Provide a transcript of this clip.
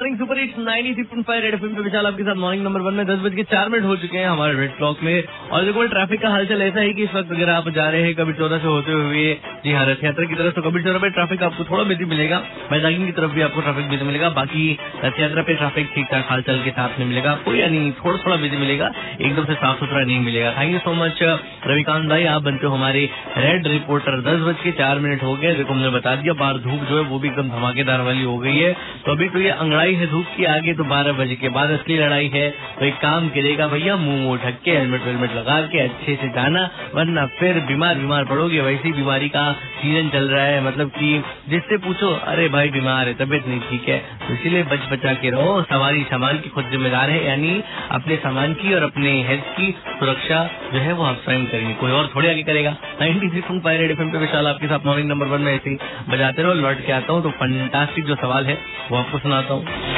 Morning super hit 93.5 red FM पे विशाल आपके साथ मॉर्निंग नंबर वन में दस बज के चार मिनट हो चुके हैं हमारे रेड क्लॉक में। और देखो ट्रैफ़िक का हालचाल ऐसा है कि इस वक्त अगर आप जा रहे हैं, कभी चौदह से होते हुए जी हाँ रथ यात्रा की तरफ़ तो कभी चौदह पे ट्रैफ़िक आपको थोड़ा बिज़ी मिलेगा। मैदानी की तरफ़ भी आपको ट्रैफ़िक बिज़ी मिलेगा। बाकी रथ यात्रा पे ट्रैफ़िक ठीक ठाक हालचाल के साथ में मिलेगा। आपको यानी थोड़ा थोड़ा बिज़ी मिलेगा। एकदम से साफ़ सुथरा नहीं मिलेगा। Thank you so much Ravikant भाई। आप बनते हो हमारे रेड रिपोर्टर दस बज के चार मिनट हो गए। देखो, हमने बता दिया, बाहर धूप जो है, वो भी एकदम धमाकेदार वाली हो गई है। तो अभी तो ये अंगड़ाई है धूप की, आगे तो बारह बजे के बाद असली लड़ाई है। तो एक काम करेगा भैया, मुँह मुँह ढक के हेलमेट वेलमेट लगा के अच्छे से जाना वरना फिर बीमार बीमार पड़ोगे। वैसी बीमारी का सीज़न चल रहा है मतलब कि जिससे पूछो, अरे भाई, बीमार है, तबीयत नहीं ठीक है। तो इसीलिए बच बचा के रहो, सवारी सामान की खुद जिम्मेदार है, यानी अपने सामान की और अपने हेल्थ की सुरक्षा जो है वो आप स्वयं करेंगे कोई और थोड़ी आगे करेगा। Ninety three point five FM पे विशाल आपके साथ मॉर्निंग नंबर वन में ऐसे ही बजाते रहो। लौट के आता हूँ तो फंटास्टिक जो सवाल है, वो आपको सुनाता हूँ।